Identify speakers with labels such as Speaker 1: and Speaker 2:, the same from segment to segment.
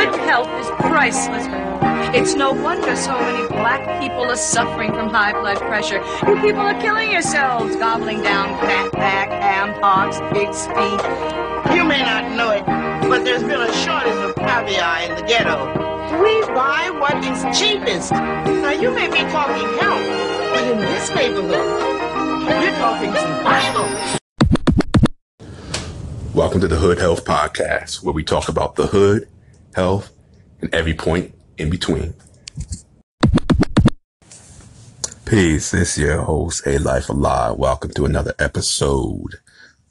Speaker 1: Good health is priceless. It's no wonder so many black people are suffering from high blood pressure. You people are killing yourselves, gobbling down fat back, ham hocks, pig's feet.
Speaker 2: You may not know it, but there's been a shortage of caviar in the ghetto. We buy what is cheapest. Now, you may be talking health, but in this neighborhood, we're talking survival.
Speaker 3: Welcome to the Hood Health Podcast, where we talk about the hood, health, and every point in between. Peace, this is your host, A Life Alive. Welcome to another episode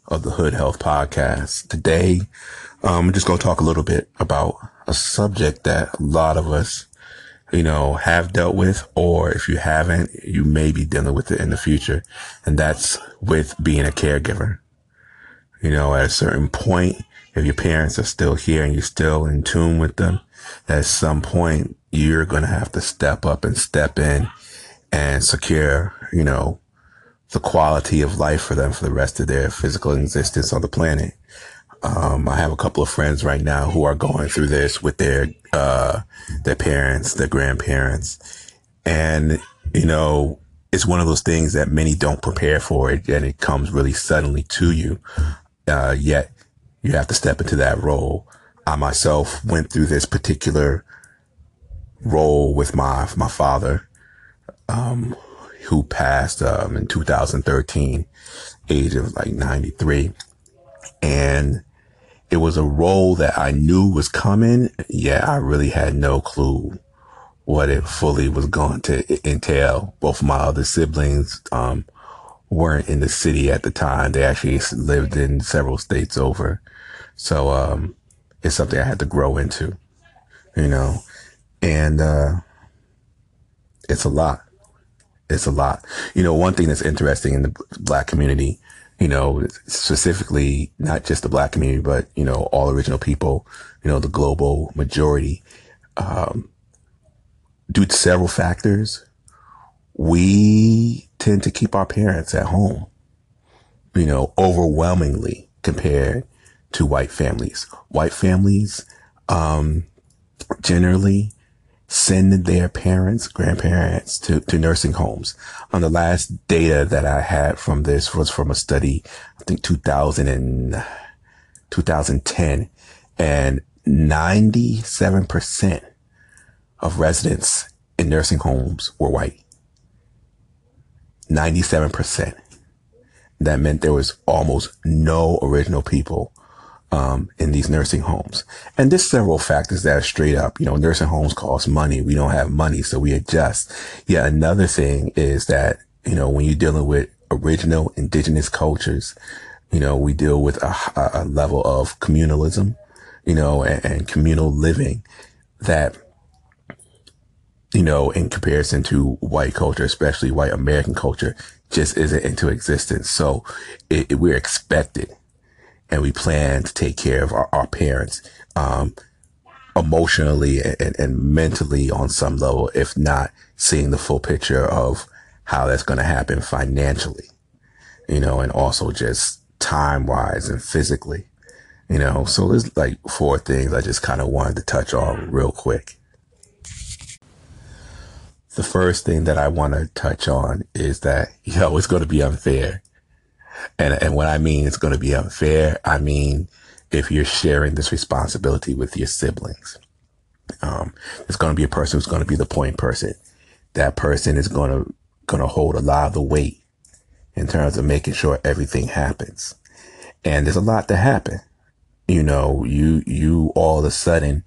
Speaker 3: of the Hood Health Podcast. Today, um, I'm just going to talk a little bit about a subject that a lot of us, you know, have dealt with, or if you haven't, you may be dealing with it in the future. And that's with being a caregiver. You know, at a certain point, if your parents are still here and you're still in tune with them, at some point, you're going to have to step up and step in and secure, you know, the quality of life for them for the rest of their physical existence on the planet. Um, I have a couple of friends right now who are going through this with their, uh, their parents, their grandparents. And, you know, it's one of those things that many don't prepare for it and it comes really suddenly to you. Uh, yet you have to step into that role. I myself went through this particular role with my, my father, um, who passed, um, in 2013, age of like 93. And it was a role that I knew was coming. Yeah, I really had no clue what it fully was going to entail. Both my other siblings, um, weren't in the city at the time. They actually lived in several states over. So, um, it's something I had to grow into, you know, and, uh, it's a lot. It's a lot. You know, one thing that's interesting in the black community, you know, specifically not just the black community, but, you know, all original people, you know, the global majority, um, due to several factors, we tend to keep our parents at home, you know, overwhelmingly compared to white families. White families, um, generally send their parents, grandparents to, to nursing homes. On the last data that I had from this was from a study, I think 2000 and 2010 and 97% of residents in nursing homes were white. 97%. That meant there was almost no original people um, in these nursing homes. And there's several factors that are straight up, you know, nursing homes cost money. We don't have money, so we adjust. Yeah. Another thing is that, you know, when you're dealing with original indigenous cultures, you know, we deal with a, a level of communalism, you know, and, and communal living that you know, in comparison to white culture, especially white American culture, just isn't into existence. So it, it, we're expected and we plan to take care of our, our parents, um, emotionally and, and mentally on some level, if not seeing the full picture of how that's going to happen financially, you know, and also just time wise and physically, you know, so there's like four things I just kind of wanted to touch on real quick the first thing that I want to touch on is that, you know, it's going to be unfair. And, and what I mean it's going to be unfair, I mean, if you're sharing this responsibility with your siblings, um, it's going to be a person who's going to be the point person. That person is going to, going to hold a lot of the weight in terms of making sure everything happens. And there's a lot to happen. You know, you, you all of a sudden,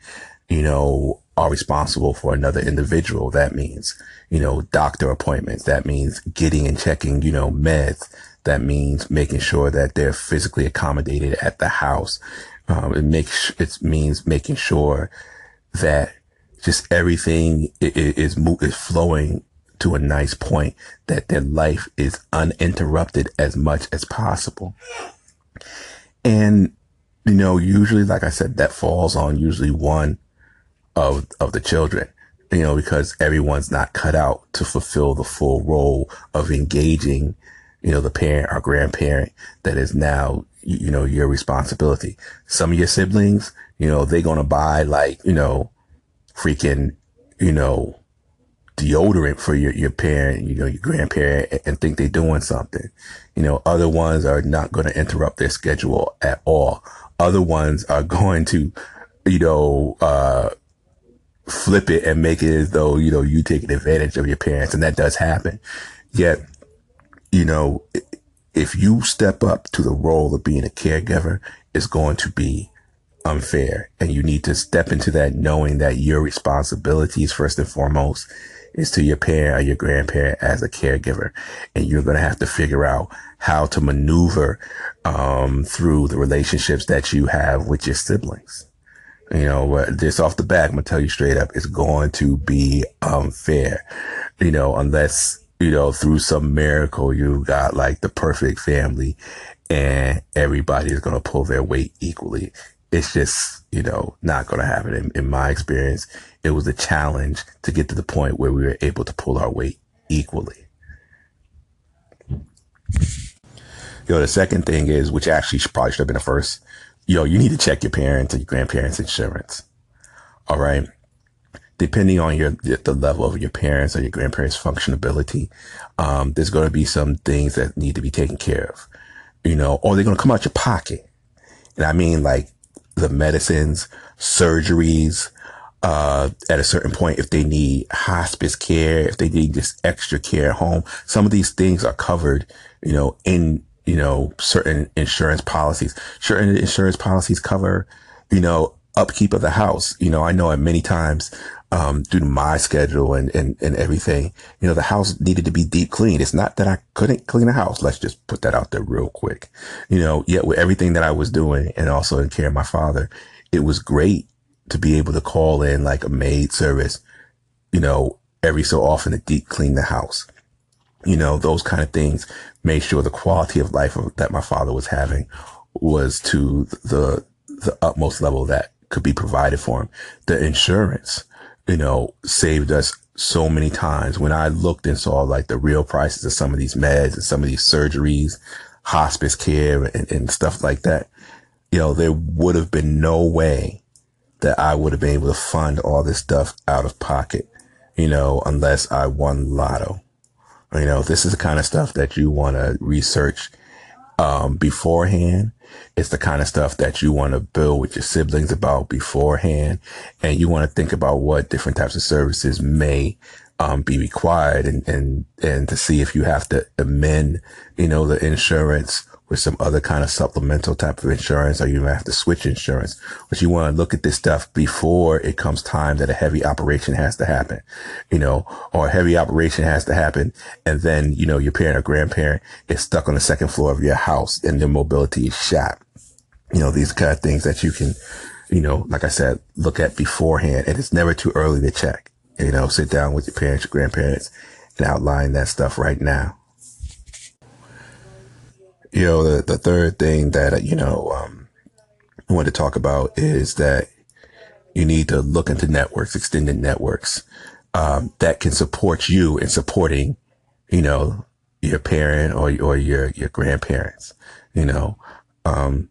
Speaker 3: you know, are responsible for another individual. That means, you know, doctor appointments. That means getting and checking, you know, meds. That means making sure that they're physically accommodated at the house. Um, it makes, it means making sure that just everything is, is flowing to a nice point that their life is uninterrupted as much as possible. And, you know, usually, like I said, that falls on usually one of, of the children, you know, because everyone's not cut out to fulfill the full role of engaging, you know, the parent or grandparent that is now, you know, your responsibility. Some of your siblings, you know, they're going to buy like, you know, freaking, you know, deodorant for your, your parent, you know, your grandparent and think they're doing something. You know, other ones are not going to interrupt their schedule at all. Other ones are going to, you know, uh, flip it and make it as though, you know, you taking advantage of your parents. And that does happen. Yet, you know, if you step up to the role of being a caregiver, it's going to be unfair. And you need to step into that knowing that your responsibilities, first and foremost, is to your parent or your grandparent as a caregiver. And you're going to have to figure out how to maneuver, um, through the relationships that you have with your siblings. You know, this off the back, I'm going to tell you straight up, it's going to be unfair, you know, unless you know, through some miracle, you got like the perfect family and everybody is going to pull their weight equally. It's just, you know, not going to happen. In, in my experience, it was a challenge to get to the point where we were able to pull our weight equally. Yo, the second thing is, which actually probably should have been the first, yo, you need to check your parents and your grandparents' insurance. All right depending on your the level of your parents or your grandparents' functionability, um, there's going to be some things that need to be taken care of, you know, or they're going to come out your pocket. And I mean like the medicines, surgeries, uh, at a certain point, if they need hospice care, if they need just extra care at home, some of these things are covered, you know, in, you know, certain insurance policies. Certain insurance policies cover, you know, upkeep of the house. You know, I know at many times um, due to my schedule and, and, and everything, you know, the house needed to be deep cleaned. It's not that I couldn't clean a house. Let's just put that out there real quick. You know, yet with everything that I was doing and also in care of my father, it was great to be able to call in like a maid service, you know, every so often to deep clean the house. You know, those kind of things made sure the quality of life that my father was having was to the, the utmost level that could be provided for him. The insurance, you know, saved us so many times. When I looked and saw like the real prices of some of these meds and some of these surgeries, hospice care and, and stuff like that, you know, there would have been no way that I would have been able to fund all this stuff out of pocket, you know, unless I won lotto. You know, this is the kind of stuff that you want to research um, beforehand. It's the kind of stuff that you want to build with your siblings about beforehand. And you want to think about what different types of services may um, be required and, and, and to see if you have to amend, you know, the insurance with some other kind of supplemental type of insurance or you have to switch insurance. But you want to look at this stuff before it comes time that a heavy operation has to happen, you know, or a heavy operation has to happen. And then, you know, your parent or grandparent is stuck on the second floor of your house and their mobility is shot. You know, these kind of things that you can, you know, like I said, look at beforehand and it's never too early to check. You know, sit down with your parents, your grandparents and outline that stuff right now you know, the, the third thing that, you know, um, I want to talk about is that you need to look into networks, extended networks, um, that can support you in supporting, you know, your parent or, or your, your grandparents, you know, um,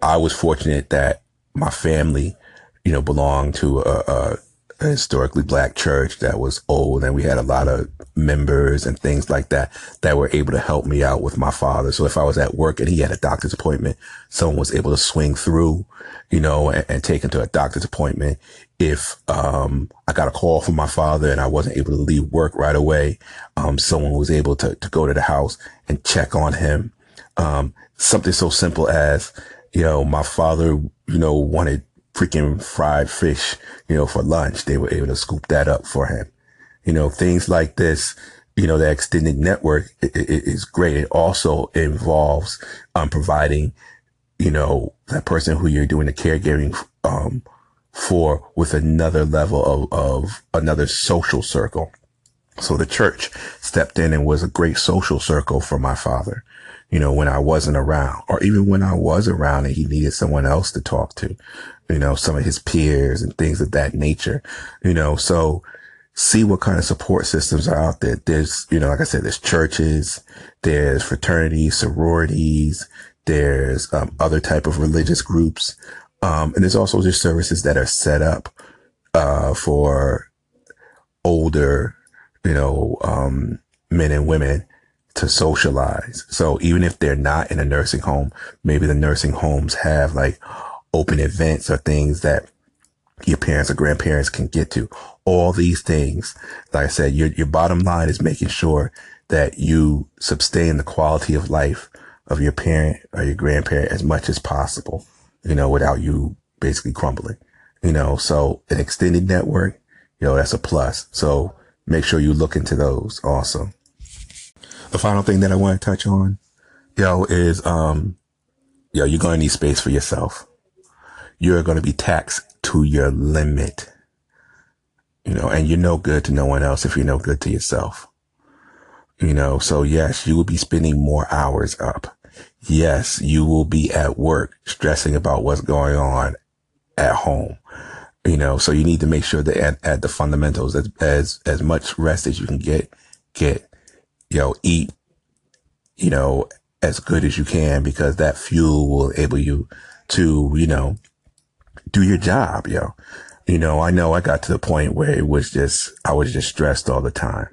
Speaker 3: I was fortunate that my family, you know, belonged to a, a a historically black church that was old and we had a lot of members and things like that that were able to help me out with my father. So if I was at work and he had a doctor's appointment, someone was able to swing through, you know, and, and take him to a doctor's appointment. If, um, I got a call from my father and I wasn't able to leave work right away, um, someone was able to, to go to the house and check on him. Um, something so simple as, you know, my father, you know, wanted freaking fried fish, you know, for lunch. They were able to scoop that up for him. You know, things like this, you know, the extended network is great. It also involves, um, providing, you know, that person who you're doing the caregiving, um, for with another level of, of another social circle. So the church stepped in and was a great social circle for my father, you know, when I wasn't around or even when I was around and he needed someone else to talk to you know, some of his peers and things of that nature, you know, so, see what kind of support systems are out there. There's, you know, like I said, there's churches, there's fraternities, sororities, there's um, other type of religious groups. Um, and there's also just services that are set up, uh, for older, you know, um, men and women to socialize. So even if they're not in a nursing home, maybe the nursing homes have like open events or things that your parents or grandparents can get to. All these things, like I said, your, your bottom line is making sure that you sustain the quality of life of your parent or your grandparent as much as possible, you know, without you basically crumbling, you know, so an extended network, you know, that's a plus. So make sure you look into those also. The final thing that I want to touch on, yo, is, um, yo, you're going to need space for yourself. You're going to be taxed to your limit, you know, and you're no good to no one else if you're no good to yourself. You know, so yes, you will be spending more hours up. Yes, you will be at work stressing about what's going on at home. You know, so you need to make sure that at, at the fundamentals as, as, as much rest as you can get, get, you know, eat, you know, as good as you can because that fuel will enable you to, you know, do your job, yo. You know, I know I got to the point where it was just, I was just stressed all the time.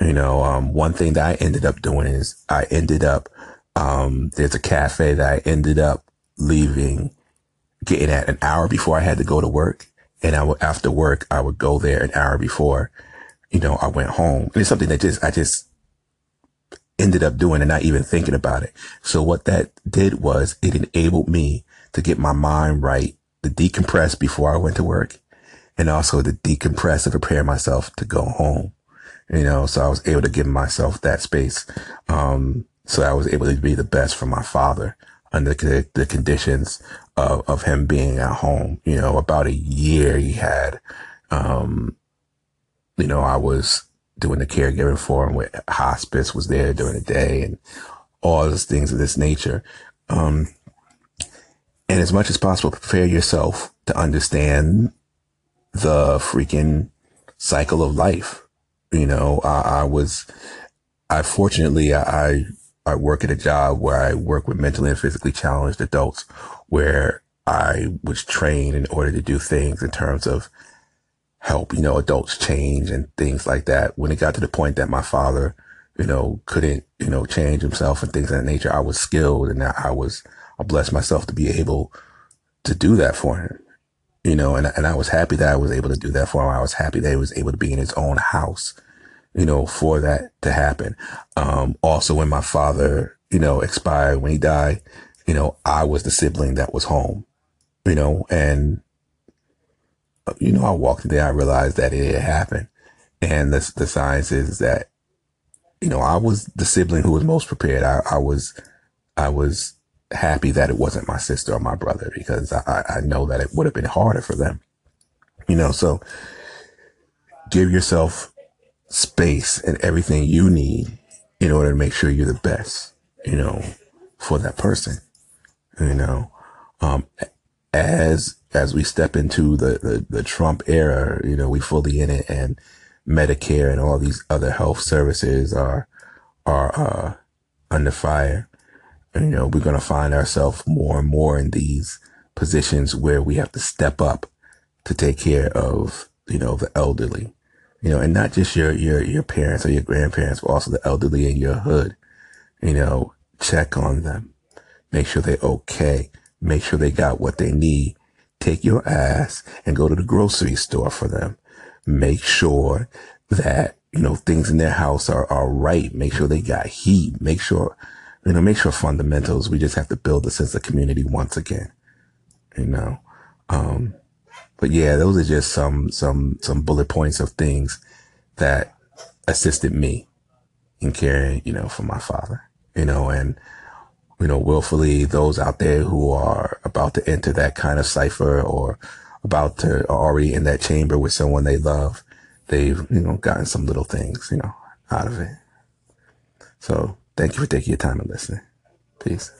Speaker 3: You know, um, one thing that I ended up doing is I ended up, um, there's a cafe that I ended up leaving, getting at an hour before I had to go to work. And I would, after work, I would go there an hour before, you know, I went home. And it's something that just, I just ended up doing and not even thinking about it. So what that did was it enabled me to get my mind right, to decompress before I went to work and also to decompress and prepare myself to go home you know, so I was able to give myself that space. Um, so I was able to be the best for my father under the, the conditions of, of him being at home. You know, about a year he had, um, you know, I was doing the caregiving for him with hospice was there during the day and all those things of this nature. Um, and as much as possible, prepare yourself to understand the freaking cycle of life you know, I, I was, I fortunately, I, I work at a job where I work with mentally and physically challenged adults where I was trained in order to do things in terms of help, you know, adults change and things like that. When it got to the point that my father, you know, couldn't, you know, change himself and things of that nature, I was skilled and I was, I blessed myself to be able to do that for him you know, and, and I was happy that I was able to do that for him. I was happy that he was able to be in his own house, you know, for that to happen. Um, also when my father, you know, expired, when he died, you know, I was the sibling that was home, you know, and, uh, you know, I walked there, I realized that it had happened. And the, the science is that, you know, I was the sibling who was most prepared. I, I was, I was happy that it wasn't my sister or my brother because I, I know that it would have been harder for them. You know, so give yourself space and everything you need in order to make sure you're the best, you know, for that person. You know, um, as, as we step into the, the, the Trump era, you know, we fully in it and Medicare and all these other health services are, are, uh, under fire you know, we're going to find ourselves more and more in these positions where we have to step up to take care of, you know, the elderly, you know, and not just your, your, your parents or your grandparents, but also the elderly in your hood, you know, check on them, make sure they're okay, make sure they got what they need. Take your ass and go to the grocery store for them. Make sure that, you know, things in their house are, are right. Make sure they got heat. Make sure you know, make sure fundamentals. We just have to build a sense of community once again, you know. Um, but yeah, those are just some, some, some bullet points of things that assisted me in caring, you know, for my father, you know, and, you know, willfully those out there who are about to enter that kind of cipher or about to are already in that chamber with someone they love, they've, you know, gotten some little things, you know, out of it. So Thank you for taking your time and listening. Peace.